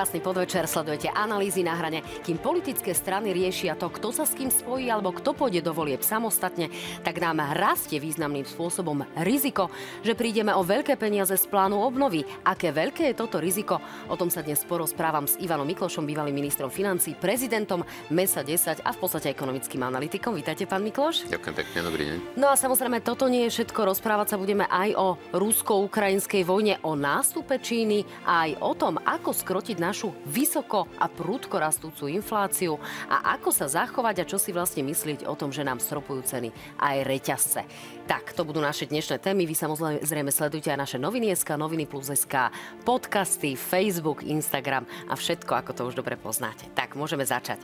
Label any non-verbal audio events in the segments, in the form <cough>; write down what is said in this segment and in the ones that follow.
Krásny podvečer, sledujete analýzy na hrane. Kým politické strany riešia to, kto sa s kým spojí alebo kto pôjde do volieb samostatne, tak nám rastie významným spôsobom riziko, že prídeme o veľké peniaze z plánu obnovy. Aké veľké je toto riziko? O tom sa dnes porozprávam s Ivanom Miklošom, bývalým ministrom financí, prezidentom MESA 10 a v podstate ekonomickým analytikom. Vítajte, pán Mikloš. Ďakujem pekne, dobrý deň. No a samozrejme, toto nie je všetko. Rozprávať sa budeme aj o rusko-ukrajinskej vojne, o nástupe Číny a aj o tom, ako skrotiť našu vysoko a prúdko rastúcu infláciu a ako sa zachovať a čo si vlastne myslieť o tom, že nám stropujú ceny aj reťazce. Tak, to budú naše dnešné témy. Vy samozrejme sledujte aj naše noviny SK, noviny plus SK, podcasty, Facebook, Instagram a všetko, ako to už dobre poznáte. Tak, môžeme začať.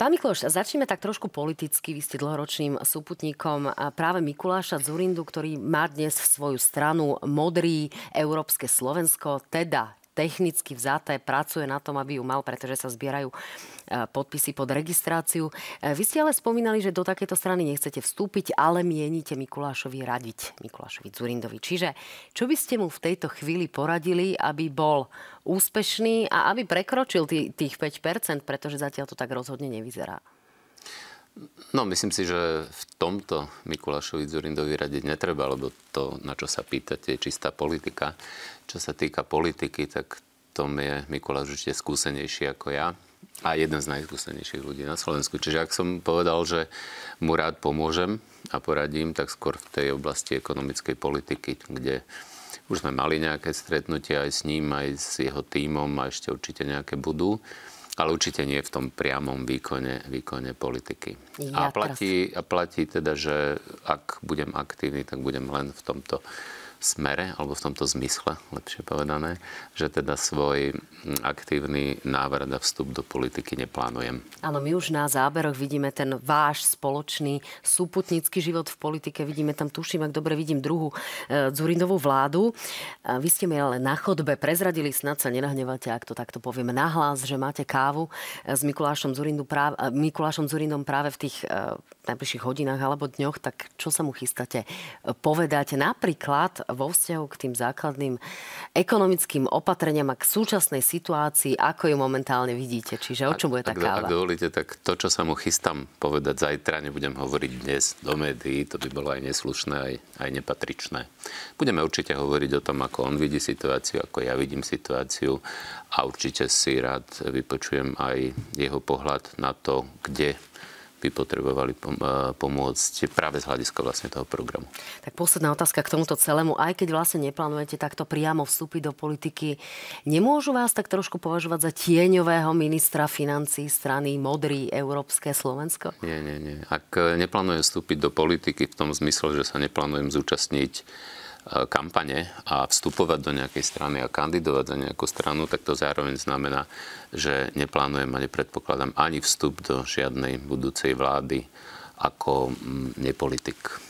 Pán Mikloš, začneme tak trošku politicky. Vy ste dlhoročným súputníkom práve Mikuláša Zurindu, ktorý má dnes svoju stranu Modrý Európske Slovensko, teda technicky vzaté, pracuje na tom, aby ju mal, pretože sa zbierajú e, podpisy pod registráciu. E, vy ste ale spomínali, že do takéto strany nechcete vstúpiť, ale mienite Mikulášovi radiť, Mikulášovi Zurindovi. Čiže čo by ste mu v tejto chvíli poradili, aby bol úspešný a aby prekročil tých 5%, pretože zatiaľ to tak rozhodne nevyzerá? No, myslím si, že v tomto Mikulášovi Zurindovi radiť netreba, lebo to, na čo sa pýtate, je čistá politika. Čo sa týka politiky, tak tom je Mikuláš určite skúsenejší ako ja a jeden z najskúsenejších ľudí na Slovensku. Čiže ak som povedal, že mu rád pomôžem a poradím, tak skôr v tej oblasti ekonomickej politiky, kde už sme mali nejaké stretnutie aj s ním, aj s jeho tímom a ešte určite nejaké budú ale určite nie v tom priamom výkone, výkone politiky. Ja, a, platí, a platí teda, že ak budem aktívny, tak budem len v tomto smere, alebo v tomto zmysle, lepšie povedané, že teda svoj aktívny návrat a vstup do politiky neplánujem. Áno, my už na záberoch vidíme ten váš spoločný súputnícky život v politike. Vidíme tam, tuším, ak dobre vidím, druhú e, Zurindovú vládu. Vy ste mi ale na chodbe prezradili, snad sa nenahnevate, ak to takto povieme nahlas, že máte kávu e, s Mikulášom, Zurindu práve, Mikulášom Zurindom práve v tých e, najbližších hodinách alebo dňoch, tak čo sa mu chystáte povedať? Napríklad vo vzťahu k tým základným ekonomickým opatreniam a k súčasnej situácii, ako ju momentálne vidíte? Čiže o čom bude tá káva? Ak dovolíte, tak to, čo sa mu chystám povedať zajtra, nebudem hovoriť dnes do médií, to by bolo aj neslušné, aj, aj nepatričné. Budeme určite hovoriť o tom, ako on vidí situáciu, ako ja vidím situáciu a určite si rád vypočujem aj jeho pohľad na to, kde by potrebovali pomôcť práve z hľadiska vlastne toho programu. Tak posledná otázka k tomuto celému. Aj keď vlastne neplánujete takto priamo vstúpiť do politiky, nemôžu vás tak trošku považovať za tieňového ministra financí strany Modrý Európske Slovensko? Nie, nie, nie. Ak neplánujem vstúpiť do politiky v tom zmysle, že sa neplánujem zúčastniť kampane a vstupovať do nejakej strany a kandidovať za nejakú stranu, tak to zároveň znamená, že neplánujem a nepredpokladám ani vstup do žiadnej budúcej vlády ako mm, nepolitik.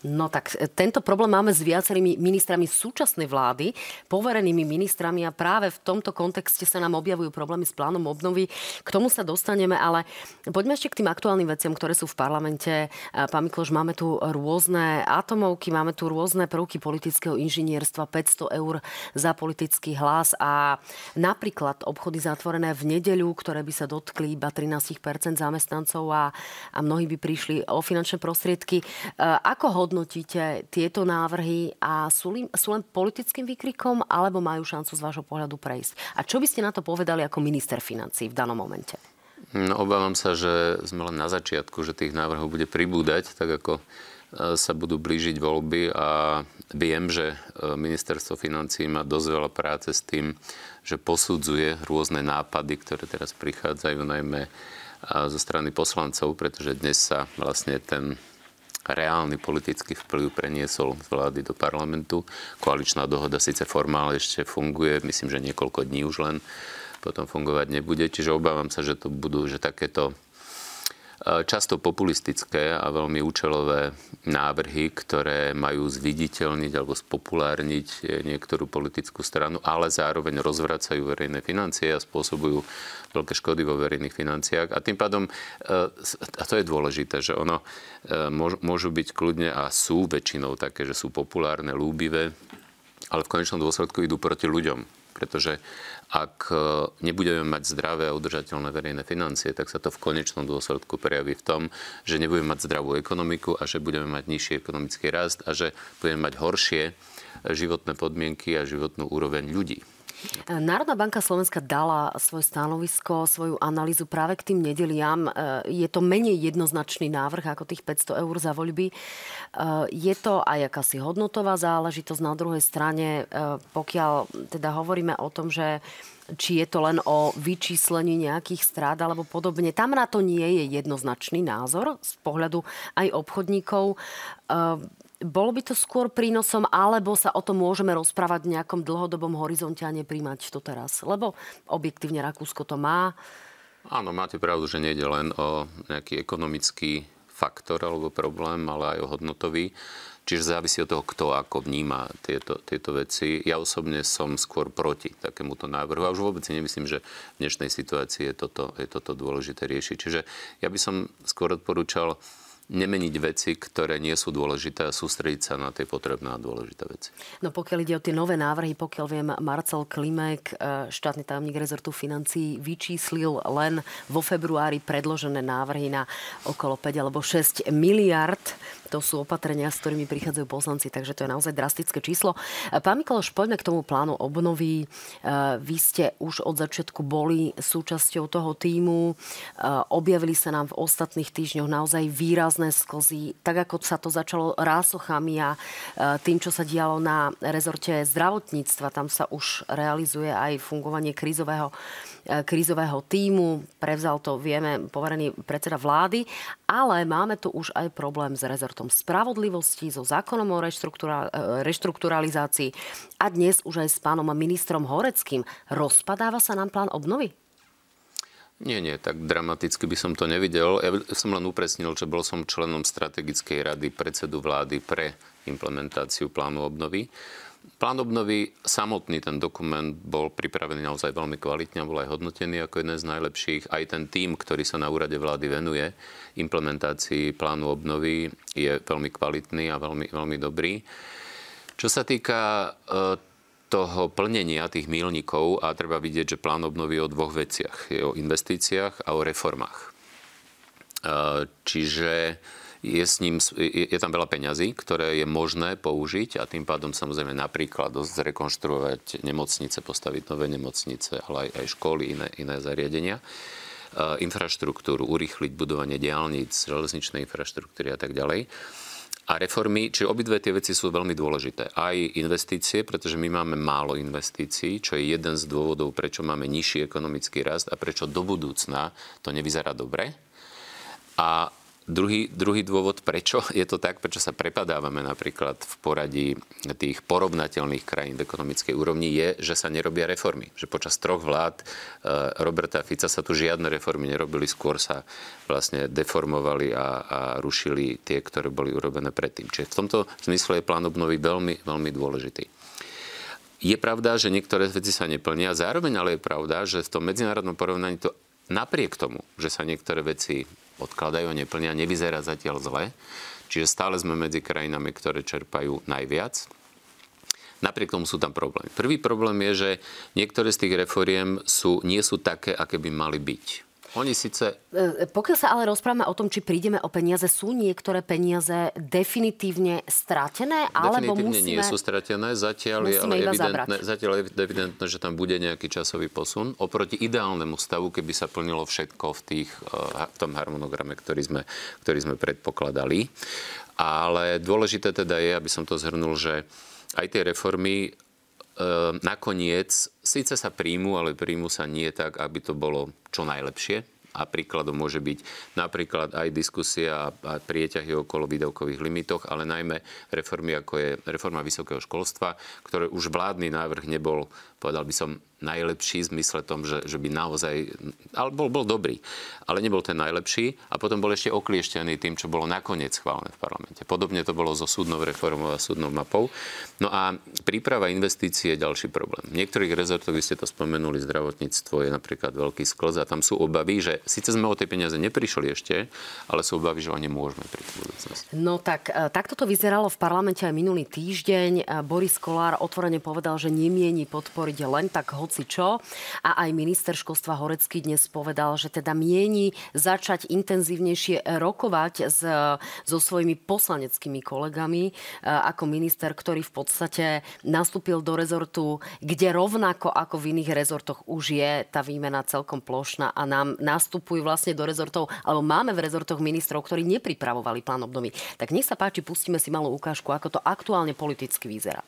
No tak e, tento problém máme s viacerými ministrami súčasnej vlády, poverenými ministrami a práve v tomto kontexte sa nám objavujú problémy s plánom obnovy. K tomu sa dostaneme, ale poďme ešte k tým aktuálnym veciam, ktoré sú v parlamente. Pán Mikloš, máme tu rôzne atomovky, máme tu rôzne prvky politického inžinierstva, 500 eur za politický hlas a napríklad obchody zatvorené v nedeľu, ktoré by sa dotkli iba 13% zamestnancov a, a mnohí by prišli o finančné prostriedky. E, ako ho hodnotíte tieto návrhy a sú, li, sú len politickým výkrikom alebo majú šancu z vášho pohľadu prejsť? A čo by ste na to povedali ako minister financí v danom momente? No, obávam sa, že sme len na začiatku, že tých návrhov bude pribúdať, tak ako e, sa budú blížiť voľby a viem, že e, ministerstvo financí má dosť veľa práce s tým, že posudzuje rôzne nápady, ktoré teraz prichádzajú najmä e, zo strany poslancov, pretože dnes sa vlastne ten reálny politický vplyv preniesol z vlády do parlamentu. Koaličná dohoda síce formálne ešte funguje, myslím, že niekoľko dní už len potom fungovať nebude. Čiže obávam sa, že to budú, že takéto často populistické a veľmi účelové návrhy, ktoré majú zviditeľniť alebo spopulárniť niektorú politickú stranu, ale zároveň rozvracajú verejné financie a spôsobujú veľké škody vo verejných financiách. A tým pádom, e, a to je dôležité, že ono môžu byť kľudne a sú väčšinou také, že sú populárne, lúbivé, ale v konečnom dôsledku idú proti ľuďom pretože ak nebudeme mať zdravé a udržateľné verejné financie, tak sa to v konečnom dôsledku prejaví v tom, že nebudeme mať zdravú ekonomiku a že budeme mať nižší ekonomický rast a že budeme mať horšie životné podmienky a životnú úroveň ľudí. Národná banka Slovenska dala svoje stanovisko, svoju analýzu práve k tým nedeliam. E, je to menej jednoznačný návrh ako tých 500 eur za voľby. E, je to aj akási hodnotová záležitosť. Na druhej strane, e, pokiaľ teda hovoríme o tom, že či je to len o vyčíslení nejakých strát alebo podobne. Tam na to nie je jednoznačný názor z pohľadu aj obchodníkov. Bolo by to skôr prínosom, alebo sa o tom môžeme rozprávať v nejakom dlhodobom horizonte a nepríjmať to teraz? Lebo objektívne Rakúsko to má. Áno, máte pravdu, že nejde len o nejaký ekonomický faktor alebo problém, ale aj o hodnotový. Čiže závisí od toho, kto ako vníma tieto, tieto veci. Ja osobne som skôr proti takémuto návrhu a už vôbec si nemyslím, že v dnešnej situácii je toto, je toto dôležité riešiť. Čiže ja by som skôr odporúčal nemeniť veci, ktoré nie sú dôležité a sústrediť sa na tie potrebné a dôležité veci. No pokiaľ ide o tie nové návrhy, pokiaľ viem, Marcel Klimek, e, štátny tajomník rezortu financí, vyčíslil len vo februári predložené návrhy na okolo 5 alebo 6 miliard to sú opatrenia, s ktorými prichádzajú poslanci, takže to je naozaj drastické číslo. Pán Mikloš, poďme k tomu plánu obnovy. E, vy ste už od začiatku boli súčasťou toho týmu. E, objavili sa nám v ostatných týždňoch naozaj výrazné sklzy, tak ako sa to začalo rásochami a e, tým, čo sa dialo na rezorte zdravotníctva. Tam sa už realizuje aj fungovanie krízového E, krízového týmu, prevzal to, vieme, poverený predseda vlády, ale máme tu už aj problém s rezortom spravodlivosti, so zákonom o reštruktura- e, reštrukturalizácii a dnes už aj s pánom ministrom Horeckým. Rozpadáva sa nám plán obnovy? Nie, nie, tak dramaticky by som to nevidel. Ja som len upresnil, že bol som členom strategickej rady predsedu vlády pre implementáciu plánu obnovy. Plán obnovy, samotný ten dokument bol pripravený naozaj veľmi kvalitne a bol aj hodnotený ako jeden z najlepších. Aj ten tým, ktorý sa na úrade vlády venuje implementácii plánu obnovy, je veľmi kvalitný a veľmi, veľmi dobrý. Čo sa týka e, toho plnenia tých mílnikov, a treba vidieť, že plán obnovy o dvoch veciach. Je o investíciách a o reformách. E, čiže je, s ním, je, tam veľa peňazí, ktoré je možné použiť a tým pádom samozrejme napríklad zrekonštruovať nemocnice, postaviť nové nemocnice, ale aj, aj školy, iné, iné zariadenia infraštruktúru, urýchliť budovanie diálnic, železničnej infraštruktúry a tak ďalej. A reformy, či obidve tie veci sú veľmi dôležité. Aj investície, pretože my máme málo investícií, čo je jeden z dôvodov, prečo máme nižší ekonomický rast a prečo do budúcna to nevyzerá dobre. A Druhý, druhý dôvod, prečo <laughs> je to tak, prečo sa prepadávame napríklad v poradí tých porovnateľných krajín v ekonomickej úrovni, je, že sa nerobia reformy. Že počas troch vlád e, Roberta Fica sa tu žiadne reformy nerobili, skôr sa vlastne deformovali a, a rušili tie, ktoré boli urobené predtým. Čiže v tomto zmysle je plán obnovy veľmi, veľmi dôležitý. Je pravda, že niektoré veci sa neplnia, zároveň ale je pravda, že v tom medzinárodnom porovnaní to napriek tomu, že sa niektoré veci odkladajú neplnia, nevyzerá zatiaľ zle. Čiže stále sme medzi krajinami, ktoré čerpajú najviac. Napriek tomu sú tam problémy. Prvý problém je, že niektoré z tých reforiem sú, nie sú také, aké by mali byť. Oni síce... E, pokiaľ sa ale rozprávame o tom, či prídeme o peniaze, sú niektoré peniaze definitívne stratené? Alebo definitívne musíme, nie sú stratené. Zatiaľ je, ale evidentné, zatiaľ je evidentné, že tam bude nejaký časový posun. Oproti ideálnemu stavu, keby sa plnilo všetko v, tých, e, v tom harmonograme, ktorý sme, ktorý sme predpokladali. Ale dôležité teda je, aby som to zhrnul, že aj tie reformy nakoniec síce sa príjmu, ale príjmu sa nie tak, aby to bolo čo najlepšie. A príkladom môže byť napríklad aj diskusia a prieťahy okolo výdavkových limitoch, ale najmä reformy, ako je reforma vysokého školstva, ktoré už vládny návrh nebol, povedal by som, najlepší v zmysle tom, že, že by naozaj... Ale bol, bol dobrý, ale nebol ten najlepší a potom bol ešte oklieštený tým, čo bolo nakoniec schválené v parlamente. Podobne to bolo so súdnou reformou a súdnou mapou. No a príprava investícií je ďalší problém. V niektorých rezortoch, vy ste to spomenuli, zdravotníctvo je napríklad veľký sklz a tam sú obavy, že síce sme o tie peniaze neprišli ešte, ale sú obavy, že o ne môžeme pri budúcnosti. No tak e, takto to vyzeralo v parlamente aj minulý týždeň. E, Boris Kolár otvorene povedal, že nemieni podporiť len tak hoci čo. A aj minister školstva Horecký dnes povedal, že teda mieni začať intenzívnejšie rokovať s, so svojimi poslaneckými kolegami e, ako minister, ktorý v podstate nastúpil do rezortu, kde rovnako ako v iných rezortoch už je tá výmena celkom plošná a nám nastupujú vlastne do rezortov, alebo máme v rezortoch ministrov, ktorí nepripravovali plán obnovy. Tak nech sa páči, pustíme si malú ukážku, ako to aktuálne politicky vyzerá.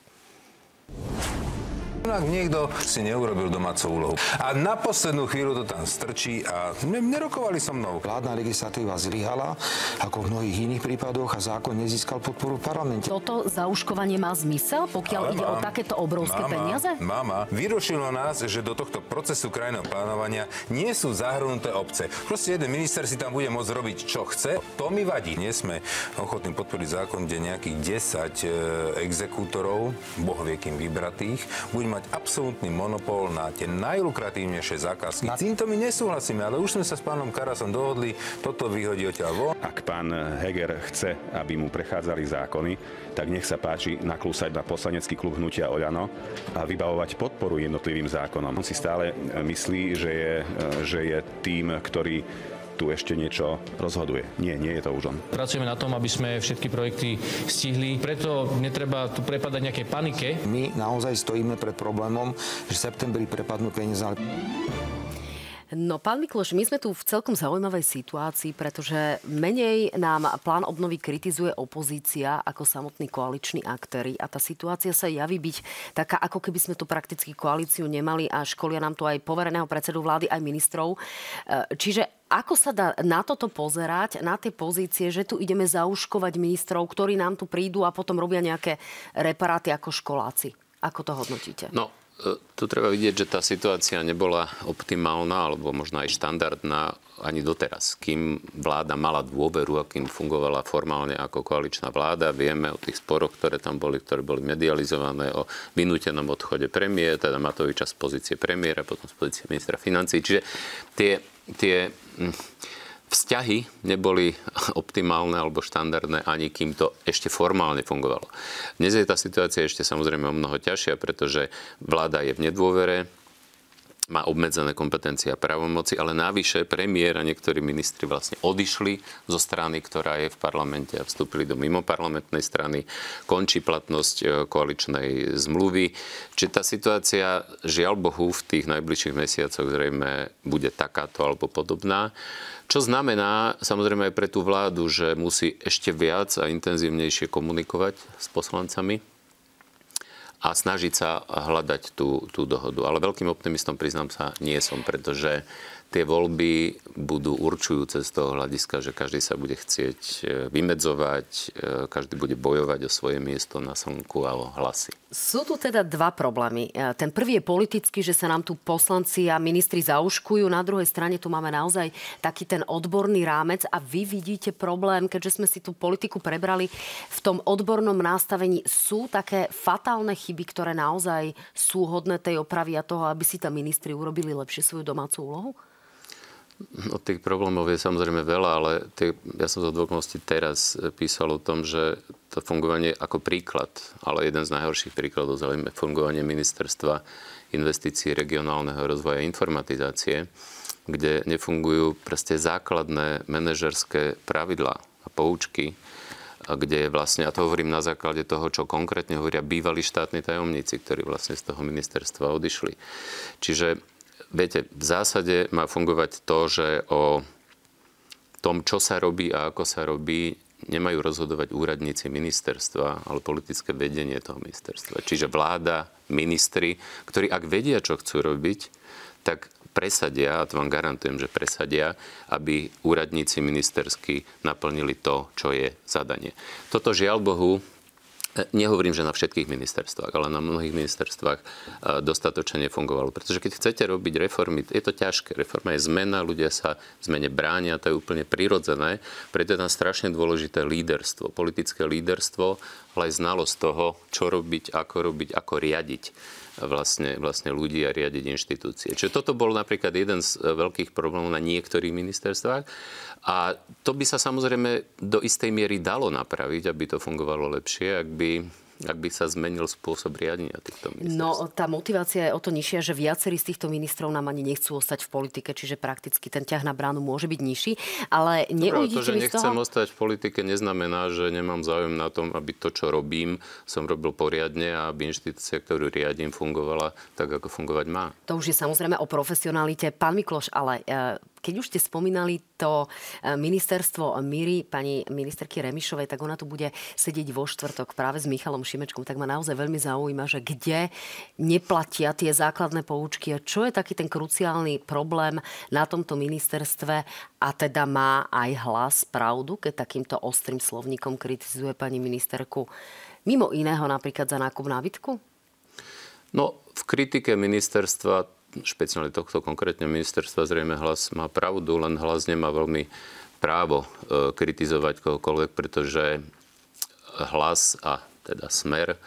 Ak niekto si neurobil domácu úlohu. A na poslednú chvíľu to tam strčí a nerokovali so mnou. Vládna legislatíva zlyhala, ako v mnohých iných prípadoch a zákon nezískal podporu v parlamente. Toto zauškovanie má zmysel, pokiaľ Ale ide mám, o takéto obrovské mama, peniaze? Mama, vyrušilo nás, že do tohto procesu krajného plánovania nie sú zahrnuté obce. Proste jeden minister si tam bude môcť robiť, čo chce. To mi vadí. Nie sme ochotní podporiť zákon, kde nejakých 10 e, exekútorov, boh vie kým vybratých, bude mať absolútny monopol na tie najlukratívnejšie zákazky. S týmto my nesúhlasíme, ale už sme sa s pánom Karasom dohodli, toto vyhodí odtiaľ von. Ak pán Heger chce, aby mu prechádzali zákony, tak nech sa páči naklúsať na poslanecký klub Hnutia Oľano a vybavovať podporu jednotlivým zákonom. On si stále myslí, že je, že je tým, ktorý tu ešte niečo rozhoduje. Nie, nie je to už on. Pracujeme na tom, aby sme všetky projekty stihli, preto netreba tu prepadať nejaké panike. My naozaj stojíme pred problémom, že v septembri prepadnú peniaze. No, pán Mikloš, my sme tu v celkom zaujímavej situácii, pretože menej nám plán obnovy kritizuje opozícia ako samotní koaliční aktéry a tá situácia sa javí byť taká, ako keby sme tu prakticky koalíciu nemali a školia nám tu aj povereného predsedu vlády, aj ministrov. E, čiže ako sa dá na toto pozerať, na tie pozície, že tu ideme zauškovať ministrov, ktorí nám tu prídu a potom robia nejaké reparáty ako školáci? Ako to hodnotíte? No, tu treba vidieť, že tá situácia nebola optimálna alebo možno aj štandardná ani doteraz. Kým vláda mala dôveru a kým fungovala formálne ako koaličná vláda, vieme o tých sporoch, ktoré tam boli, ktoré boli medializované, o vynútenom odchode premiér, teda Matoviča z pozície premiéra, potom z pozície ministra financí. Čiže tie, tie hm, vzťahy neboli <laughs> optimálne alebo štandardné ani kým to ešte formálne fungovalo. Dnes je tá situácia ešte samozrejme o mnoho ťažšia, pretože vláda je v nedôvere, má obmedzené kompetencie a právomoci, ale navyše premiér a niektorí ministri vlastne odišli zo strany, ktorá je v parlamente a vstúpili do mimoparlamentnej strany. Končí platnosť e, koaličnej zmluvy. Čiže tá situácia, žiaľ Bohu, v tých najbližších mesiacoch zrejme bude takáto alebo podobná. Čo znamená samozrejme aj pre tú vládu, že musí ešte viac a intenzívnejšie komunikovať s poslancami a snažiť sa hľadať tú, tú dohodu. Ale veľkým optimistom, priznám sa, nie som, pretože tie voľby budú určujúce z toho hľadiska, že každý sa bude chcieť e, vymedzovať, e, každý bude bojovať o svoje miesto na slnku a o hlasy. Sú tu teda dva problémy. E, ten prvý je politický, že sa nám tu poslanci a ministri zauškujú. Na druhej strane tu máme naozaj taký ten odborný rámec a vy vidíte problém, keďže sme si tú politiku prebrali v tom odbornom nastavení. Sú také fatálne chyby, ktoré naozaj sú hodné tej opravy a toho, aby si tam ministri urobili lepšie svoju domácu úlohu? No, tých problémov je samozrejme veľa, ale tie, ja som za dôvodnosti teraz písal o tom, že to fungovanie ako príklad, ale jeden z najhorších príkladov zaujímavé fungovanie ministerstva investícií regionálneho rozvoja a informatizácie, kde nefungujú proste základné manažerské pravidlá a poučky, a kde je vlastne, a to hovorím na základe toho, čo konkrétne hovoria bývalí štátni tajomníci, ktorí vlastne z toho ministerstva odišli. Čiže Viete, v zásade má fungovať to, že o tom, čo sa robí a ako sa robí, nemajú rozhodovať úradníci ministerstva, ale politické vedenie toho ministerstva. Čiže vláda, ministri, ktorí ak vedia, čo chcú robiť, tak presadia, a to vám garantujem, že presadia, aby úradníci ministersky naplnili to, čo je zadanie. Toto žiaľ Bohu Nehovorím, že na všetkých ministerstvách, ale na mnohých ministerstvách e, dostatočne nefungovalo. Pretože keď chcete robiť reformy, je to ťažké. Reforma je zmena, ľudia sa zmene bránia, to je úplne prirodzené. Preto je tam strašne dôležité líderstvo, politické líderstvo ale aj znalosť toho, čo robiť, ako robiť, ako riadiť vlastne, vlastne ľudí a riadiť inštitúcie. Čiže toto bol napríklad jeden z e, veľkých problémov na niektorých ministerstvách. A to by sa samozrejme do istej miery dalo napraviť, aby to fungovalo lepšie, ak by ak by sa zmenil spôsob riadenia týchto ministerstv. No, tá motivácia je o to nižšia, že viacerí z týchto ministrov nám ani nechcú ostať v politike, čiže prakticky ten ťah na bránu môže byť nižší. Ale neujdete to, že nechcem toho... ostať v politike, neznamená, že nemám záujem na tom, aby to, čo robím, som robil poriadne a aby inštitúcia, ktorú riadím, fungovala tak, ako fungovať má. To už je samozrejme o profesionalite. Pán Mikloš, ale e, keď už ste spomínali to e, ministerstvo Míry, pani ministerky Remišovej, tak ona tu bude sedieť vo štvrtok práve s Michalom Šimečkom, tak ma naozaj veľmi zaujíma, že kde neplatia tie základné poučky a čo je taký ten kruciálny problém na tomto ministerstve a teda má aj hlas pravdu, keď takýmto ostrým slovníkom kritizuje pani ministerku mimo iného napríklad za nákup nábytku? No, v kritike ministerstva špeciálne tohto konkrétne ministerstva zrejme hlas má pravdu, len hlas nemá veľmi právo e, kritizovať kohokoľvek, pretože hlas a teda smer e,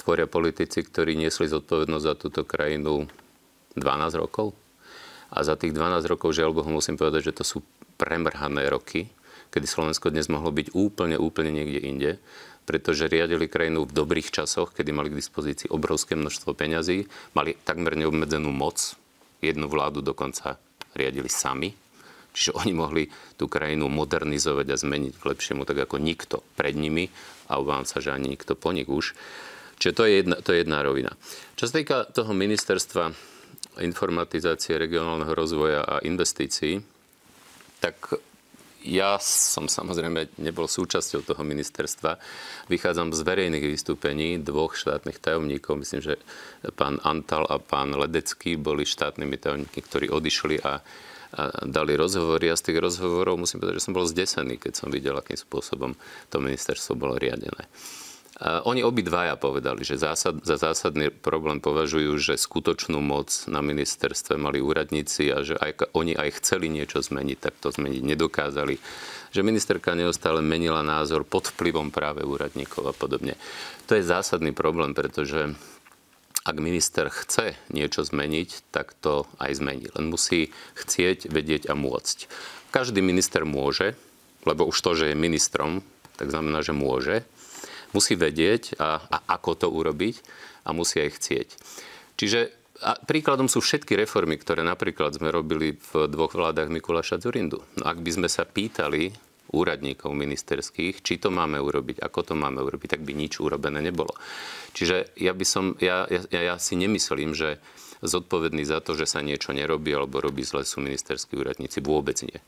tvoria politici, ktorí niesli zodpovednosť za túto krajinu 12 rokov. A za tých 12 rokov, žiaľ Bohu, musím povedať, že to sú premrhané roky, kedy Slovensko dnes mohlo byť úplne, úplne niekde inde pretože riadili krajinu v dobrých časoch, kedy mali k dispozícii obrovské množstvo peňazí, mali takmer neobmedzenú moc, jednu vládu dokonca riadili sami, čiže oni mohli tú krajinu modernizovať a zmeniť k lepšiemu, tak ako nikto pred nimi a obávam sa, že ani nikto po nich už. Čiže to je jedna, to je jedna rovina. Čo sa týka toho ministerstva informatizácie, regionálneho rozvoja a investícií, tak ja som samozrejme nebol súčasťou toho ministerstva. Vychádzam z verejných vystúpení dvoch štátnych tajomníkov. Myslím, že pán Antal a pán Ledecký boli štátnymi tajomníkmi, ktorí odišli a, a dali rozhovory. A z tých rozhovorov musím povedať, že som bol zdesený, keď som videl, akým spôsobom to ministerstvo bolo riadené. Oni obidvaja povedali, že zásad, za zásadný problém považujú, že skutočnú moc na ministerstve mali úradníci a že aj, oni aj chceli niečo zmeniť, tak to zmeniť nedokázali. Že ministerka neustále menila názor pod vplyvom práve úradníkov a podobne. To je zásadný problém, pretože ak minister chce niečo zmeniť, tak to aj zmení. Len musí chcieť, vedieť a môcť. Každý minister môže, lebo už to, že je ministrom, tak znamená, že môže musí vedieť, a, a ako to urobiť a musí aj chcieť. Čiže a príkladom sú všetky reformy, ktoré napríklad sme robili v dvoch vládach Mikuláša Zurindu. No ak by sme sa pýtali úradníkov ministerských, či to máme urobiť, ako to máme urobiť, tak by nič urobené nebolo. Čiže ja by som, ja, ja, ja si nemyslím, že zodpovední za to, že sa niečo nerobí alebo robí zle sú ministerskí úradníci. Vôbec nie.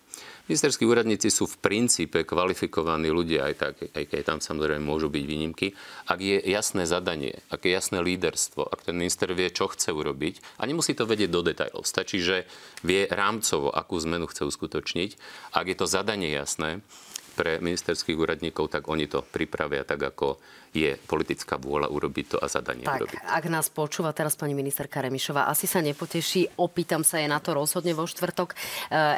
Ministerskí úradníci sú v princípe kvalifikovaní ľudia, aj, tak, aj keď tam samozrejme môžu byť výnimky, ak je jasné zadanie, ak je jasné líderstvo, ak ten minister vie, čo chce urobiť a nemusí to vedieť do detajlov. Stačí, že vie rámcovo, akú zmenu chce uskutočniť. Ak je to zadanie jasné, pre ministerských úradníkov, tak oni to pripravia tak, ako je politická vôľa urobiť to a zadanie tak, urobiť. ak nás počúva teraz pani ministerka Remišová, asi sa nepoteší, opýtam sa je na to rozhodne vo štvrtok. E,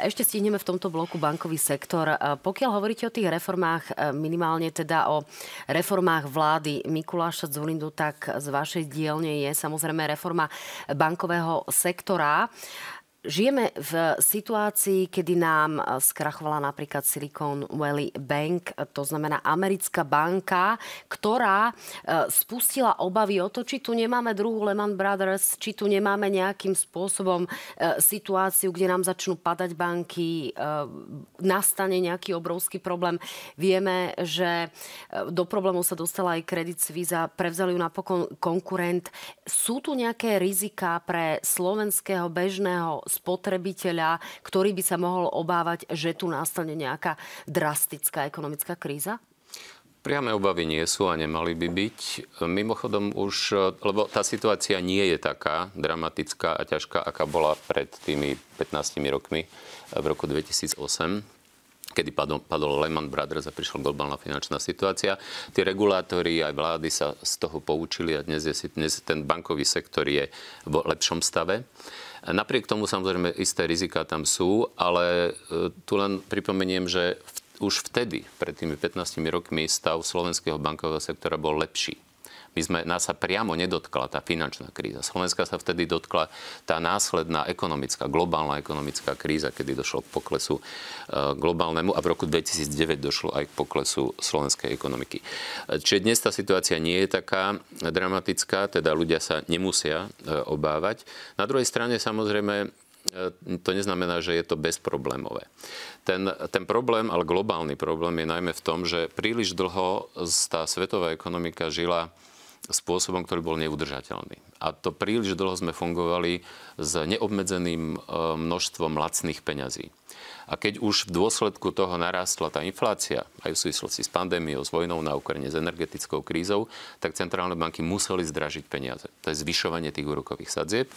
ešte stihneme v tomto bloku bankový sektor. E, pokiaľ hovoríte o tých reformách, e, minimálne teda o reformách vlády Mikuláša Zulindu, tak z vašej dielne je samozrejme reforma bankového sektora. Žijeme v situácii, kedy nám eh, skrachovala napríklad Silicon Valley Bank, to znamená americká banka, ktorá eh, spustila obavy o to, či tu nemáme druhú Lehman Brothers, či tu nemáme nejakým spôsobom eh, situáciu, kde nám začnú padať banky, nastane nejaký obrovský problém. Vieme, že do problémov sa dostala aj Credit Suisse prevzali ju napokon konkurent. Sú tu nejaké rizika pre slovenského bežného spotrebiteľa, ktorý by sa mohol obávať, že tu nastane nejaká drastická ekonomická kríza? Priame obavy nie sú a nemali by byť. Mimochodom už, lebo tá situácia nie je taká dramatická a ťažká, aká bola pred tými 15 rokmi v roku 2008 kedy padol, padol Lehman Brothers a prišla globálna finančná situácia. Tí regulátori aj vlády sa z toho poučili a dnes, je, dnes ten bankový sektor je v lepšom stave. Napriek tomu samozrejme isté rizika tam sú, ale e, tu len pripomeniem, že už vtedy, pred tými 15 rokmi, stav slovenského bankového sektora bol lepší my sme, nás sa priamo nedotkla tá finančná kríza. Slovenska sa vtedy dotkla tá následná ekonomická, globálna ekonomická kríza, kedy došlo k poklesu e, globálnemu a v roku 2009 došlo aj k poklesu slovenskej ekonomiky. E, čiže dnes tá situácia nie je taká dramatická, teda ľudia sa nemusia e, obávať. Na druhej strane samozrejme to neznamená, že je to bezproblémové. Ten, ten problém, ale globálny problém je najmä v tom, že príliš dlho tá svetová ekonomika žila spôsobom, ktorý bol neudržateľný. A to príliš dlho sme fungovali s neobmedzeným e, množstvom lacných peňazí. A keď už v dôsledku toho narástla tá inflácia, aj v súvislosti s pandémiou, s vojnou na Ukrajine, s energetickou krízou, tak centrálne banky museli zdražiť peniaze. To je zvyšovanie tých úrokových sadzieb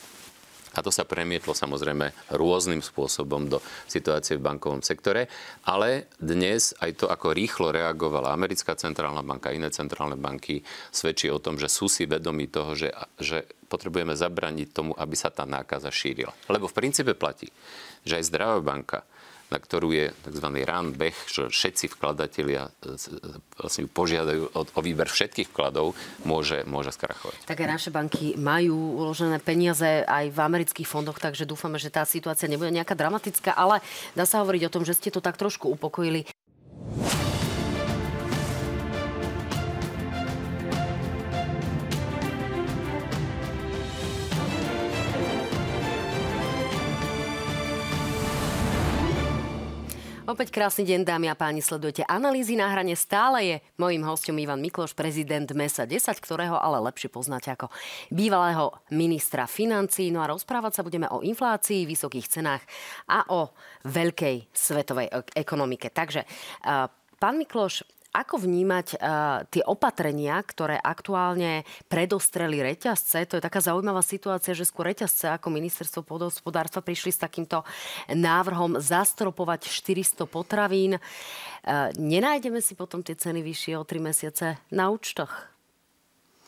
a to sa premietlo samozrejme rôznym spôsobom do situácie v bankovom sektore. Ale dnes aj to, ako rýchlo reagovala americká centrálna banka, iné centrálne banky, svedčí o tom, že sú si vedomí toho, že, že potrebujeme zabraniť tomu, aby sa tá nákaza šírila. Lebo v princípe platí, že aj zdravá banka na ktorú je tzv. run beh, že všetci vkladatelia e, e, vlastne požiadajú o, výber všetkých vkladov, môže, môže skrachovať. Tak naše banky majú uložené peniaze aj v amerických fondoch, takže dúfame, že tá situácia nebude nejaká dramatická, ale dá sa hovoriť o tom, že ste to tak trošku upokojili. Opäť krásny deň, dámy a páni, sledujete analýzy na hrane. Stále je mojím hostom Ivan Mikloš, prezident MESA 10, ktorého ale lepšie poznáte ako bývalého ministra financí. No a rozprávať sa budeme o inflácii, vysokých cenách a o veľkej svetovej ekonomike. Takže, pán Mikloš, ako vnímať uh, tie opatrenia, ktoré aktuálne predostreli reťazce? To je taká zaujímavá situácia, že skôr reťazce ako ministerstvo pôdohospodárstva prišli s takýmto návrhom zastropovať 400 potravín. Uh, nenájdeme si potom tie ceny vyššie o 3 mesiace na účtoch?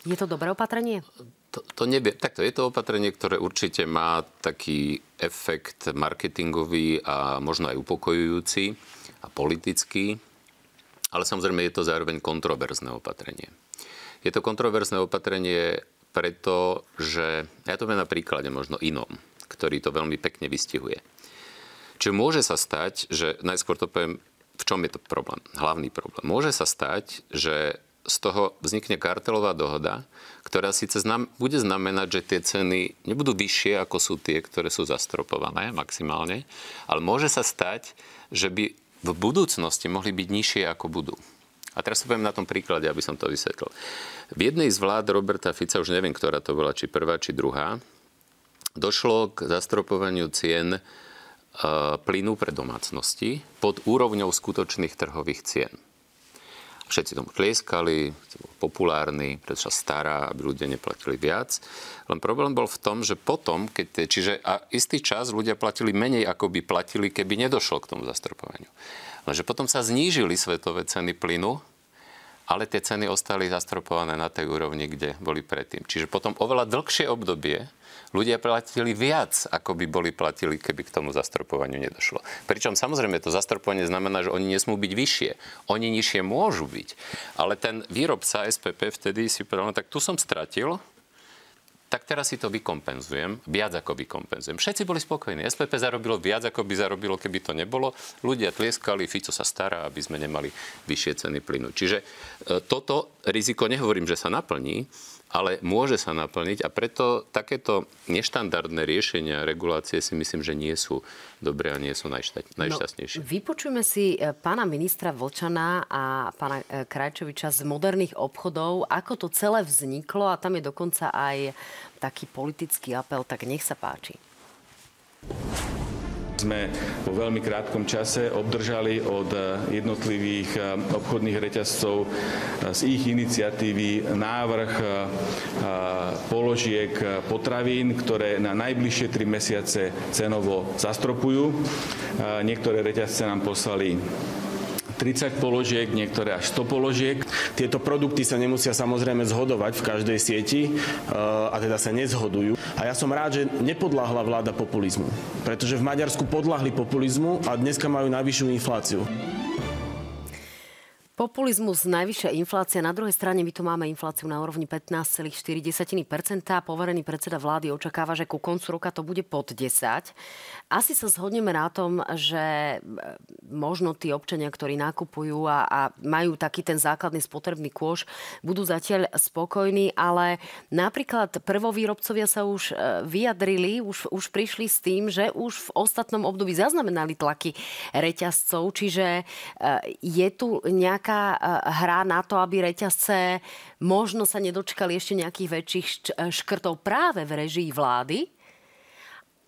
Je to dobré opatrenie? To, to nevie. Takto je to opatrenie, ktoré určite má taký efekt marketingový a možno aj upokojujúci a politický. Ale samozrejme je to zároveň kontroverzné opatrenie. Je to kontroverzné opatrenie preto, že ja to viem na príklade možno inom, ktorý to veľmi pekne vystihuje. Čiže môže sa stať, že najskôr to poviem, v čom je to problém, hlavný problém. Môže sa stať, že z toho vznikne kartelová dohoda, ktorá síce znam, bude znamenať, že tie ceny nebudú vyššie, ako sú tie, ktoré sú zastropované maximálne, ale môže sa stať, že by v budúcnosti mohli byť nižšie, ako budú. A teraz sa poviem na tom príklade, aby som to vysvetlil. V jednej z vlád Roberta Fica, už neviem, ktorá to bola, či prvá, či druhá, došlo k zastropovaniu cien e, plynu pre domácnosti pod úrovňou skutočných trhových cien. Všetci tomu tlieskali, bol populárny, pretože sa stará, aby ľudia neplatili viac. Len problém bol v tom, že potom, keď čiže a istý čas ľudia platili menej, ako by platili, keby nedošlo k tomu zastropovaniu. Lenže potom sa znížili svetové ceny plynu, ale tie ceny ostali zastropované na tej úrovni, kde boli predtým. Čiže potom oveľa dlhšie obdobie ľudia platili viac, ako by boli platili, keby k tomu zastropovaniu nedošlo. Pričom samozrejme to zastropovanie znamená, že oni nesmú byť vyššie. Oni nižšie môžu byť. Ale ten výrobca SPP vtedy si povedal, no tak tu som stratil, tak teraz si to vykompenzujem, viac ako vykompenzujem. Všetci boli spokojní. SPP zarobilo viac, ako by zarobilo, keby to nebolo. Ľudia tlieskali, Fico sa stará, aby sme nemali vyššie ceny plynu. Čiže e, toto riziko, nehovorím, že sa naplní, ale môže sa naplniť a preto takéto neštandardné riešenia regulácie si myslím, že nie sú dobré a nie sú najšta- no, najšťastnejšie. No, vypočujeme si e, pána ministra Vlčana a pána e, Krajčoviča z moderných obchodov, ako to celé vzniklo? A tam je dokonca aj taký politický apel, tak nech sa páči sme vo veľmi krátkom čase obdržali od jednotlivých eh, obchodných reťazcov eh, z ich iniciatívy návrh eh, položiek potravín, ktoré na najbližšie tri mesiace cenovo zastropujú. Niektoré reťazce nám poslali 30 položiek, niektoré až 100 položiek. Tieto produkty sa nemusia samozrejme zhodovať v každej sieti eh, a teda sa nezhodujú. A ja som rád, že nepodláhla vláda populizmu, pretože v Maďarsku podľahli populizmu a dneska majú najvyššiu infláciu. Populizmus, najvyššia inflácia. Na druhej strane my tu máme infláciu na úrovni 15,4%. Poverený predseda vlády očakáva, že ku koncu roka to bude pod 10. Asi sa zhodneme na tom, že e, možno tí občania, ktorí nakupujú a, a majú taký ten základný spotrebný kôž, budú zatiaľ spokojní, ale napríklad prvovýrobcovia sa už e, vyjadrili, už, už prišli s tým, že už v ostatnom období zaznamenali tlaky reťazcov, čiže e, je tu nejaká hra na to, aby reťazce možno sa nedočkali ešte nejakých väčších škrtov práve v režii vlády?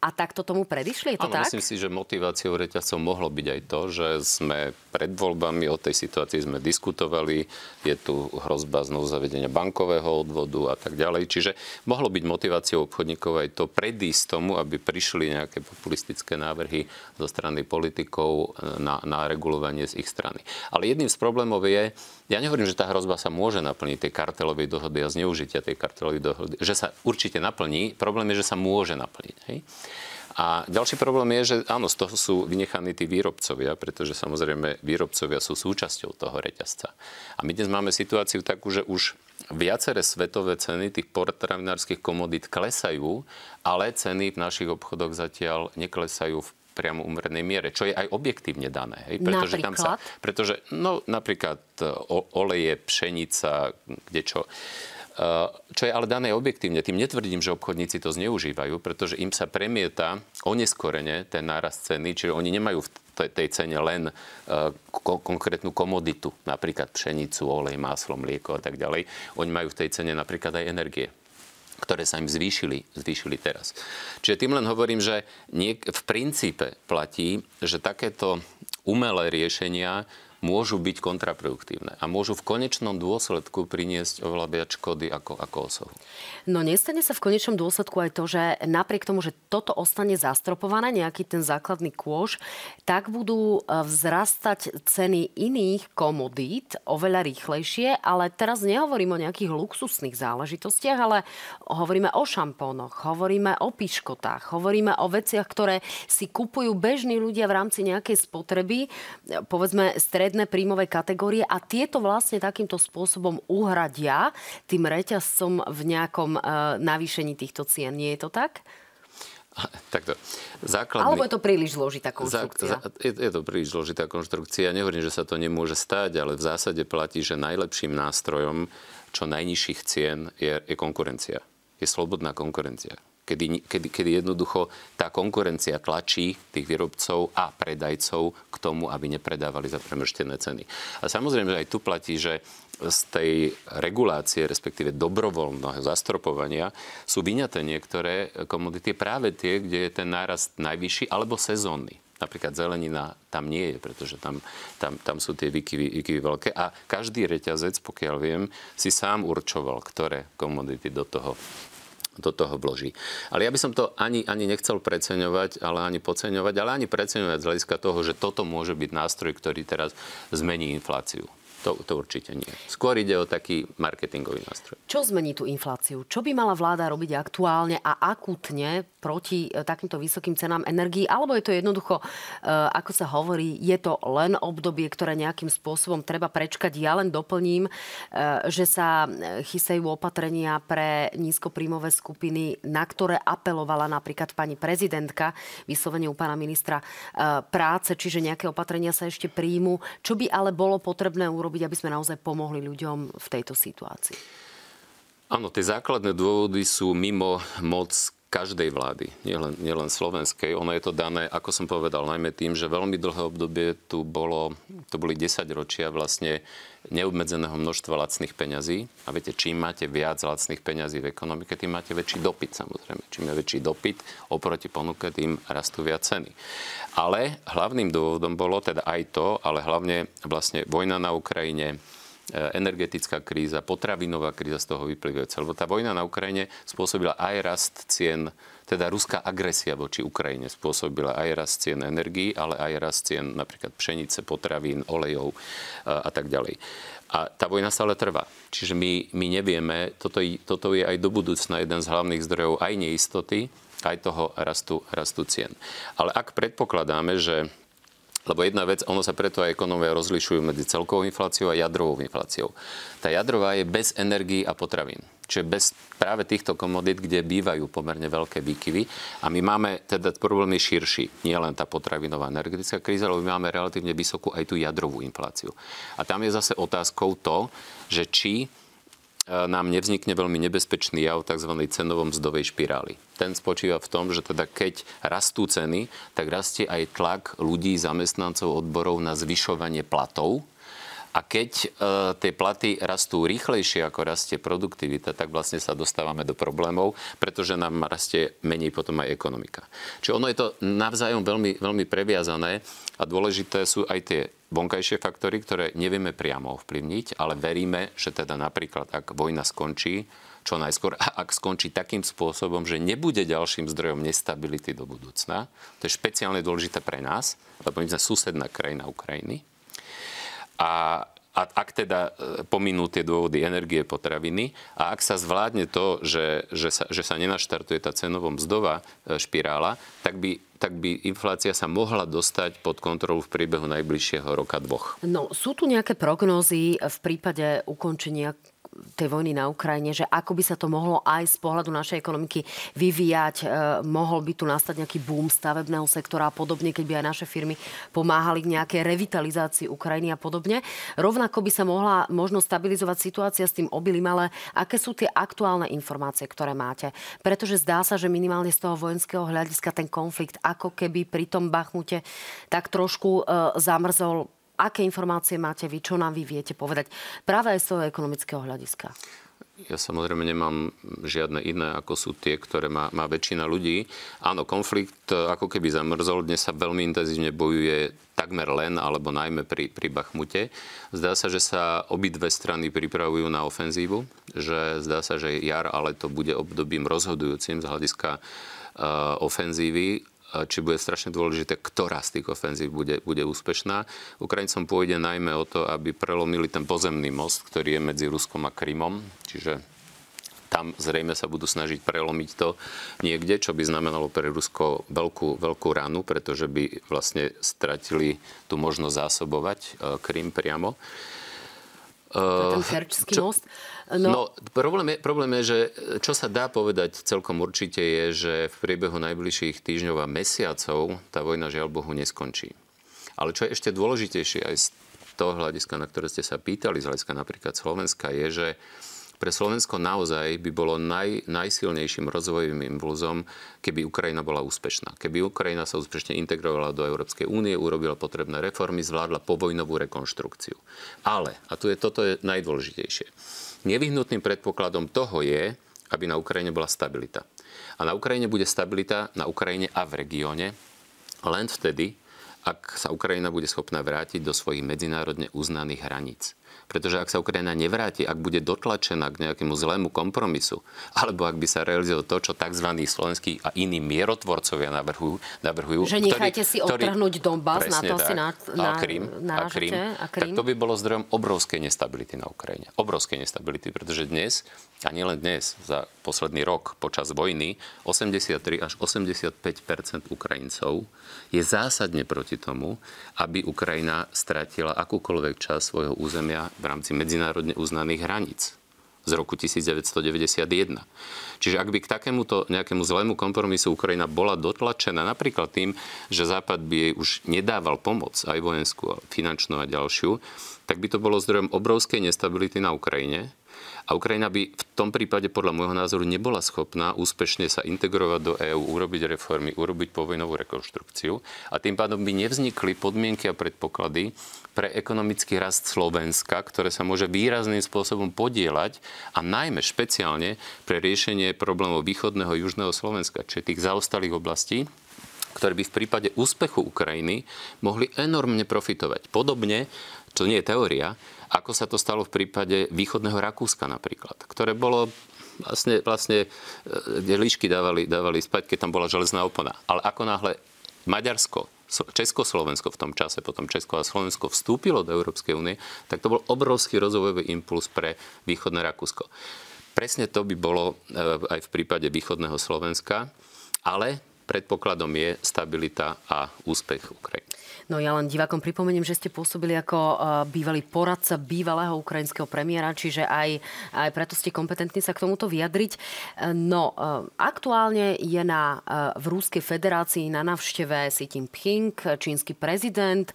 A takto tomu predišli? Je to ano, tak? myslím si, že motiváciou reťazcov mohlo byť aj to, že sme pred voľbami o tej situácii sme diskutovali. Je tu hrozba znovu zavedenia bankového odvodu a tak ďalej. Čiže mohlo byť motiváciou obchodníkov aj to predísť tomu, aby prišli nejaké populistické návrhy zo strany politikov na, na regulovanie z ich strany. Ale jedným z problémov je, ja nehovorím, že tá hrozba sa môže naplniť tej kartelovej dohody a zneužitia tej kartelovej dohody, že sa určite naplní. Problém je, že sa môže naplniť. Hej? A ďalší problém je, že áno, z toho sú vynechaní tí výrobcovia, pretože samozrejme výrobcovia sú súčasťou toho reťazca. A my dnes máme situáciu takú, že už viaceré svetové ceny tých potravinárskych komodít klesajú, ale ceny v našich obchodoch zatiaľ neklesajú v priamo umrnej miere, čo je aj objektívne dané. Hej? Pretože napríklad? Tam sa, pretože, no, napríklad e, oleje, pšenica, kde čo. Čo je ale dané objektívne. Tým netvrdím, že obchodníci to zneužívajú, pretože im sa premieta oneskorene ten nárast ceny, čiže oni nemajú v tej cene len eh, konkrétnu komoditu, napríklad pšenicu, olej, maslo, mlieko a tak ďalej. Oni majú v tej cene napríklad aj energie ktoré sa im zvýšili, zvýšili teraz. Čiže tým len hovorím, že niek- v princípe platí, že takéto umelé riešenia môžu byť kontraproduktívne a môžu v konečnom dôsledku priniesť oveľa viac škody ako, ako osohu. No nestane sa v konečnom dôsledku aj to, že napriek tomu, že toto ostane zastropované, nejaký ten základný kôž, tak budú e, vzrastať ceny iných komodít oveľa rýchlejšie, ale teraz nehovorím o nejakých luxusných záležitostiach, ale hovoríme o šampónoch, hovoríme o piškotách, hovoríme o veciach, ktoré si kupujú bežní ľudia v rámci nejakej spotreby, povedzme stred stredné príjmové kategórie a tieto vlastne takýmto spôsobom uhradia tým reťazcom v nejakom uh, navýšení týchto cien. Nie je to tak? Takto. Základný... Alebo je to príliš zložitá konštrukcia? Za, je, je to príliš zložitá konštrukcia. Nehovorím, že sa to nemôže stať, ale v zásade platí, že najlepším nástrojom čo najnižších cien je, je konkurencia. Je slobodná konkurencia kedy, kedy, kedy jednoducho tá konkurencia tlačí tých výrobcov a predajcov k tomu, aby nepredávali za premrštené ceny. A samozrejme, aj tu platí, že z tej regulácie, respektíve dobrovoľného zastropovania, sú vyňaté niektoré komodity práve tie, kde je ten nárast najvyšší alebo sezónny. Napríklad zelenina tam nie je, pretože tam, tam, tam sú tie výkyvy, výkyvy veľké. A každý reťazec, pokiaľ viem, si sám určoval, ktoré komodity do toho do toho vloží. Ale ja by som to ani, ani nechcel preceňovať, ale ani podceňovať, ale ani preceňovať z hľadiska toho, že toto môže byť nástroj, ktorý teraz zmení infláciu. To, to určite nie. Skôr ide o taký marketingový nástroj. Čo zmení tú infláciu? Čo by mala vláda robiť aktuálne a akútne proti e, takýmto vysokým cenám energií? Alebo je to jednoducho, e, ako sa hovorí, je to len obdobie, ktoré nejakým spôsobom treba prečkať. Ja len doplním, e, že sa chysajú opatrenia pre nízkopríjmové skupiny, na ktoré apelovala napríklad pani prezidentka, vyslovene u pána ministra práce, čiže nejaké opatrenia sa ešte príjmu. Čo by ale bolo potrebné urobiť urobiť, aby sme naozaj pomohli ľuďom v tejto situácii? Áno, tie základné dôvody sú mimo moc každej vlády, nielen, nielen slovenskej. Ono je to dané, ako som povedal, najmä tým, že veľmi dlhé obdobie tu bolo, to boli 10 ročia vlastne neobmedzeného množstva lacných peňazí. A viete, čím máte viac lacných peňazí v ekonomike, tým máte väčší dopyt samozrejme. Čím je väčší dopyt oproti ponuke, tým rastú viac ceny. Ale hlavným dôvodom bolo teda aj to, ale hlavne vlastne vojna na Ukrajine, energetická kríza, potravinová kríza z toho vyplývajúca. Lebo tá vojna na Ukrajine spôsobila aj rast cien, teda ruská agresia voči Ukrajine spôsobila aj rast cien energií, ale aj rast cien napríklad pšenice, potravín, olejov e, a tak ďalej. A tá vojna stále trvá. Čiže my, my nevieme, toto, toto je aj do budúcna jeden z hlavných zdrojov aj neistoty, aj toho rastu, rastu cien. Ale ak predpokladáme, že Lebo jedna vec, ono sa preto aj ekonómia rozlišujú medzi celkovou infláciou a jadrovou infláciou. Tá jadrová je bez energií a potravín. Čiže bez práve týchto komodít, kde bývajú pomerne veľké výkyvy. A my máme, teda problém je širší. Nie len tá potravinová energetická kríza, ale my máme relatívne vysokú aj tú jadrovú infláciu. A tam je zase otázkou to, že či nám nevznikne veľmi nebezpečný jav tzv. cenovom mzdovej špirály. Ten spočíva v tom, že teda keď rastú ceny, tak rastie aj tlak ľudí, zamestnancov odborov na zvyšovanie platov. A keď e, tie platy rastú rýchlejšie, ako rastie produktivita, tak vlastne sa dostávame do problémov, pretože nám rastie menej potom aj ekonomika. Čiže ono je to navzájom veľmi, veľmi previazané a dôležité sú aj tie vonkajšie faktory, ktoré nevieme priamo ovplyvniť, ale veríme, že teda napríklad, ak vojna skončí, čo najskôr, ak skončí takým spôsobom, že nebude ďalším zdrojom nestability do budúcna, to je špeciálne dôležité pre nás, lebo my sme susedná krajina Ukrajiny. A a ak teda e, pominú tie dôvody energie, potraviny a ak sa zvládne to, že, že, sa, že sa nenaštartuje tá cenovo mzdová e, špirála, tak by tak by inflácia sa mohla dostať pod kontrolu v priebehu najbližšieho roka dvoch. No, sú tu nejaké prognózy v prípade ukončenia tej vojny na Ukrajine, že ako by sa to mohlo aj z pohľadu našej ekonomiky vyvíjať, e, mohol by tu nastať nejaký boom stavebného sektora a podobne, keď by aj naše firmy pomáhali k nejakej revitalizácii Ukrajiny a podobne. Rovnako by sa mohla možno stabilizovať situácia s tým obilím, ale aké sú tie aktuálne informácie, ktoré máte? Pretože zdá sa, že minimálne z toho vojenského hľadiska ten konflikt ako keby pri tom Bachmute tak trošku e, zamrzol aké informácie máte vy, čo nám vy viete povedať práve aj z toho ekonomického hľadiska? Ja samozrejme nemám žiadne iné, ako sú tie, ktoré má, má väčšina ľudí. Áno, konflikt ako keby zamrzol. Dnes sa veľmi intenzívne bojuje takmer len, alebo najmä pri, pri Bachmute. Zdá sa, že sa obidve strany pripravujú na ofenzívu. Že zdá sa, že jar, ale to bude obdobím rozhodujúcim z hľadiska uh, ofenzívy či bude strašne dôležité, ktorá z tých ofenzív bude, bude úspešná. Ukrajincom pôjde najmä o to, aby prelomili ten pozemný most, ktorý je medzi Ruskom a Krymom. Čiže tam zrejme sa budú snažiť prelomiť to niekde, čo by znamenalo pre Rusko veľkú, veľkú ránu, pretože by vlastne stratili tú možnosť zásobovať e, Krym priamo. To je ten Kerčský most. No, no problém, je, problém je, že čo sa dá povedať celkom určite je, že v priebehu najbližších týždňov a mesiacov tá vojna žiaľ Bohu neskončí. Ale čo je ešte dôležitejšie aj z toho hľadiska, na ktoré ste sa pýtali, z hľadiska napríklad Slovenska, je, že pre Slovensko naozaj by bolo naj, najsilnejším rozvojovým impulzom, keby Ukrajina bola úspešná. Keby Ukrajina sa úspešne integrovala do Európskej únie, urobila potrebné reformy, zvládla povojnovú rekonštrukciu. Ale, a tu je toto je najdôležitejšie, Nevyhnutným predpokladom toho je, aby na Ukrajine bola stabilita. A na Ukrajine bude stabilita na Ukrajine a v regióne len vtedy, ak sa Ukrajina bude schopná vrátiť do svojich medzinárodne uznaných hraníc. Pretože ak sa Ukrajina nevráti, ak bude dotlačená k nejakému zlému kompromisu, alebo ak by sa realizovalo to, čo tzv. slovenskí a iní mierotvorcovia navrhujú, navrhujú že nechajte si odtrhnúť Donbass, na to si na, na, a Krym, a Krym, a Krym, tak to by bolo zdrojom obrovskej nestability na Ukrajine. Obrovskej nestability, pretože dnes, a nielen dnes, za posledný rok počas vojny, 83 až 85% Ukrajincov je zásadne proti tomu, aby Ukrajina stratila akúkoľvek časť svojho územia v rámci medzinárodne uznaných hraníc z roku 1991. Čiže ak by k takémuto nejakému zlému kompromisu Ukrajina bola dotlačená napríklad tým, že Západ by jej už nedával pomoc, aj vojenskú, finančnú a ďalšiu, tak by to bolo zdrojom obrovskej nestability na Ukrajine a Ukrajina by v tom prípade podľa môjho názoru nebola schopná úspešne sa integrovať do EÚ, urobiť reformy, urobiť povojnovú rekonštrukciu. A tým pádom by nevznikli podmienky a predpoklady pre ekonomický rast Slovenska, ktoré sa môže výrazným spôsobom podielať a najmä špeciálne pre riešenie problémov východného a južného Slovenska, čiže tých zaostalých oblastí, ktoré by v prípade úspechu Ukrajiny mohli enormne profitovať. Podobne, to nie je teória, ako sa to stalo v prípade východného Rakúska napríklad, ktoré bolo vlastne, vlastne e, kde líšky dávali, dávali spať, keď tam bola železná opona. Ale ako náhle Maďarsko, Československo v tom čase, potom Česko a Slovensko vstúpilo do Európskej únie, tak to bol obrovský rozvojový impuls pre východné Rakúsko. Presne to by bolo e, aj v prípade východného Slovenska, ale predpokladom je stabilita a úspech Ukrajiny. No ja len divákom pripomeniem, že ste pôsobili ako e, bývalý poradca bývalého ukrajinského premiéra, čiže aj, aj preto ste kompetentní sa k tomuto vyjadriť. E, no, e, aktuálne je na, v Rúskej federácii na navšteve Xi Jinping, čínsky prezident.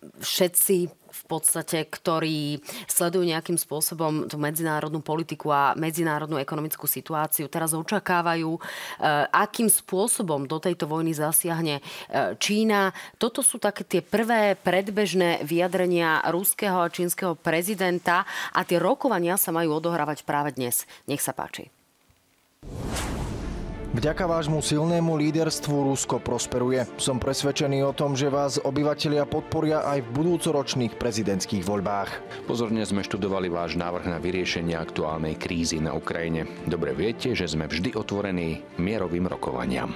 Všetci v podstate, ktorí sledujú nejakým spôsobom tú medzinárodnú politiku a medzinárodnú ekonomickú situáciu, teraz očakávajú, e, akým spôsobom do tejto vojny zasiahne e, Čína. Toto sú také tie prvé predbežné vyjadrenia ruského a čínskeho prezidenta a tie rokovania sa majú odohrávať práve dnes. Nech sa páči. Vďaka vášmu silnému líderstvu Rusko prosperuje. Som presvedčený o tom, že vás obyvatelia podporia aj v budúcoročných prezidentských voľbách. Pozorne sme študovali váš návrh na vyriešenie aktuálnej krízy na Ukrajine. Dobre viete, že sme vždy otvorení mierovým rokovaniam.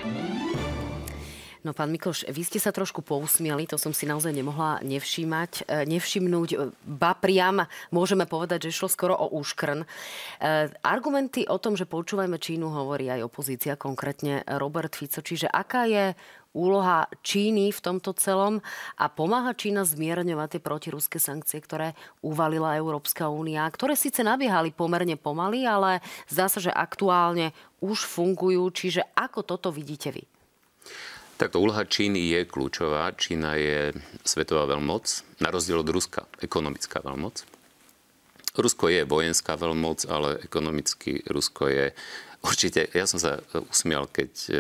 No pán Mikloš, vy ste sa trošku pousmiali, to som si naozaj nemohla nevšímať, e, nevšimnúť. E, ba priam môžeme povedať, že šlo skoro o úškrn. E, argumenty o tom, že počúvajme Čínu, hovorí aj opozícia, konkrétne Robert Fico. Čiže aká je úloha Číny v tomto celom a pomáha Čína zmierňovať tie protiruské sankcie, ktoré uvalila Európska únia, ktoré síce nabiehali pomerne pomaly, ale zdá sa, že aktuálne už fungujú. Čiže ako toto vidíte vy? Takto úloha Číny je kľúčová. Čína je svetová veľmoc, na rozdiel od Ruska ekonomická veľmoc. Rusko je vojenská veľmoc, ale ekonomicky Rusko je určite... Ja som sa usmial, keď e,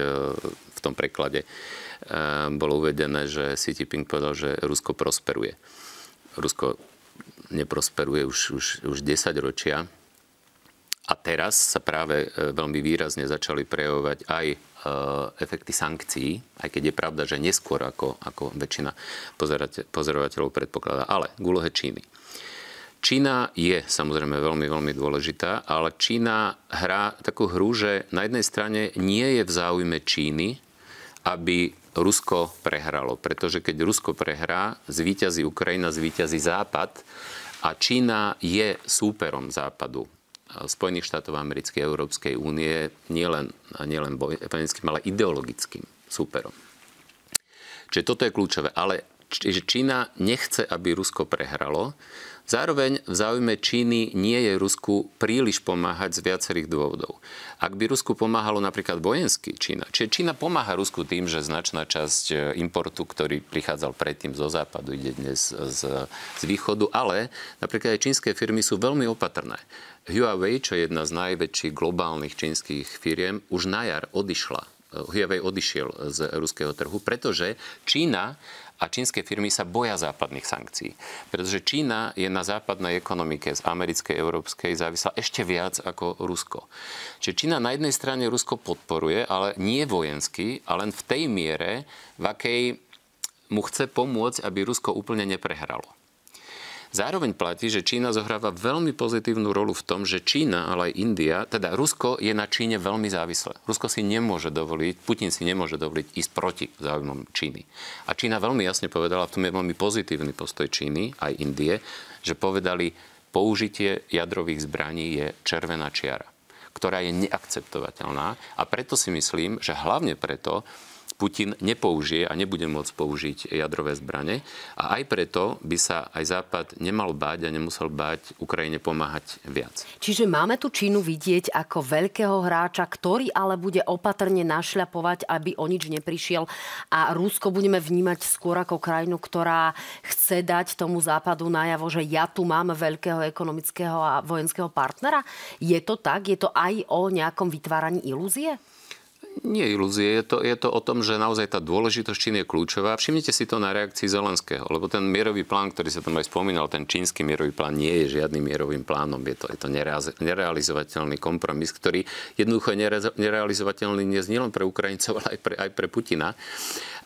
v tom preklade e, bolo uvedené, že Xi Jinping povedal, že Rusko prosperuje. Rusko neprosperuje už, už, už 10 ročia. A teraz sa práve e, veľmi výrazne začali prejavovať aj efekty sankcií, aj keď je pravda, že neskôr ako, ako väčšina pozorovateľov predpokladá. Ale k úlohe Číny. Čína je samozrejme veľmi, veľmi dôležitá, ale Čína hrá takú hru, že na jednej strane nie je v záujme Číny, aby Rusko prehralo. Pretože keď Rusko prehrá, zvíťazí Ukrajina, zvíťazí Západ a Čína je súperom Západu Spojených štátov americkej Európskej únie nielen, nielen vojenským, ale ideologickým súperom. Čiže toto je kľúčové. Ale Čína nechce, aby Rusko prehralo. Zároveň v záujme Číny nie je Rusku príliš pomáhať z viacerých dôvodov. Ak by Rusku pomáhalo napríklad vojensky Čína, čiže Čína pomáha Rusku tým, že značná časť e, importu, ktorý prichádzal predtým zo západu, ide dnes z, z východu, ale napríklad aj čínske firmy sú veľmi opatrné. Huawei, čo je jedna z najväčších globálnych čínskych firiem, už na jar odišla. Huawei odišiel z ruského trhu, pretože Čína a čínske firmy sa boja západných sankcií. Pretože Čína je na západnej ekonomike z americkej, európskej závislá ešte viac ako Rusko. Čiže Čína na jednej strane Rusko podporuje, ale nie vojensky, a len v tej miere, v akej mu chce pomôcť, aby Rusko úplne neprehralo. Zároveň platí, že Čína zohráva veľmi pozitívnu rolu v tom, že Čína, ale aj India, teda Rusko je na Číne veľmi závislé. Rusko si nemôže dovoliť, Putin si nemôže dovoliť ísť proti záujmom Číny. A Čína veľmi jasne povedala, v tom je veľmi pozitívny postoj Číny, aj Indie, že povedali, použitie jadrových zbraní je červená čiara ktorá je neakceptovateľná a preto si myslím, že hlavne preto Putin nepoužije a nebude môcť použiť jadrové zbrane. A aj preto by sa aj Západ nemal báť a nemusel báť Ukrajine pomáhať viac. Čiže máme tu Čínu vidieť ako veľkého hráča, ktorý ale bude opatrne našľapovať, aby o nič neprišiel. A Rusko budeme vnímať skôr ako krajinu, ktorá chce dať tomu Západu najavo, že ja tu mám veľkého ekonomického a vojenského partnera. Je to tak? Je to aj o nejakom vytváraní ilúzie? Nie ilúzie, je to, je to o tom, že naozaj tá dôležitosť Číny je kľúčová. Všimnite si to na reakcii Zelenského, lebo ten mierový plán, ktorý sa tam aj spomínal, ten čínsky mierový plán nie je žiadnym mierovým plánom. Je to, je to nerealizovateľný kompromis, ktorý jednoducho je nerealizovateľný dnes nielen pre Ukrajincov, ale aj pre, aj pre Putina.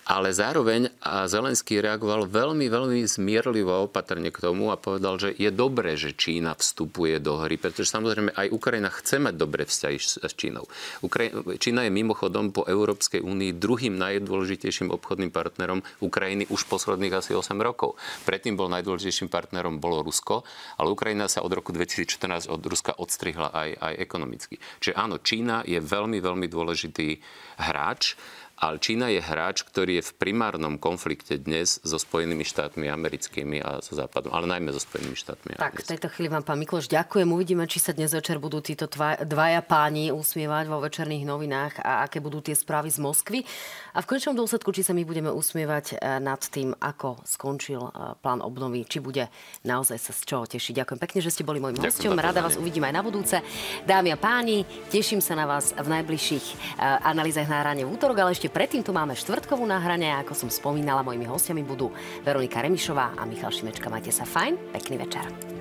Ale zároveň Zelenský reagoval veľmi, veľmi zmierlivo a opatrne k tomu a povedal, že je dobré, že Čína vstupuje do hry, pretože samozrejme aj Ukrajina chce mať dobré vzťahy s Čínou. Ukrajina, Čína je mimo mimochodom po Európskej únii druhým najdôležitejším obchodným partnerom Ukrajiny už posledných asi 8 rokov. Predtým bol najdôležitejším partnerom bolo Rusko, ale Ukrajina sa od roku 2014 od Ruska odstrihla aj, aj ekonomicky. Čiže áno, Čína je veľmi, veľmi dôležitý hráč ale Čína je hráč, ktorý je v primárnom konflikte dnes so Spojenými štátmi americkými a so Západom, ale najmä so Spojenými štátmi. Tak, v tejto chvíli vám, pán Mikloš, ďakujem. Uvidíme, či sa dnes večer budú títo dvaja páni usmievať vo večerných novinách a aké budú tie správy z Moskvy. A v končnom dôsledku, či sa my budeme usmievať eh, nad tým, ako skončil eh, plán obnovy, či bude naozaj sa z čoho tešiť. Ďakujem pekne, že ste boli môjim hostom. Rada vás uvidím aj na budúce. Dámy a páni, teším sa na vás v najbližších eh, analýzach na hrane v útorok, ale ešte ešte predtým tu máme štvrtkovú nahranie a ako som spomínala, mojimi hostiami budú Veronika Remišová a Michal Šimečka. Majte sa fajn, pekný večer.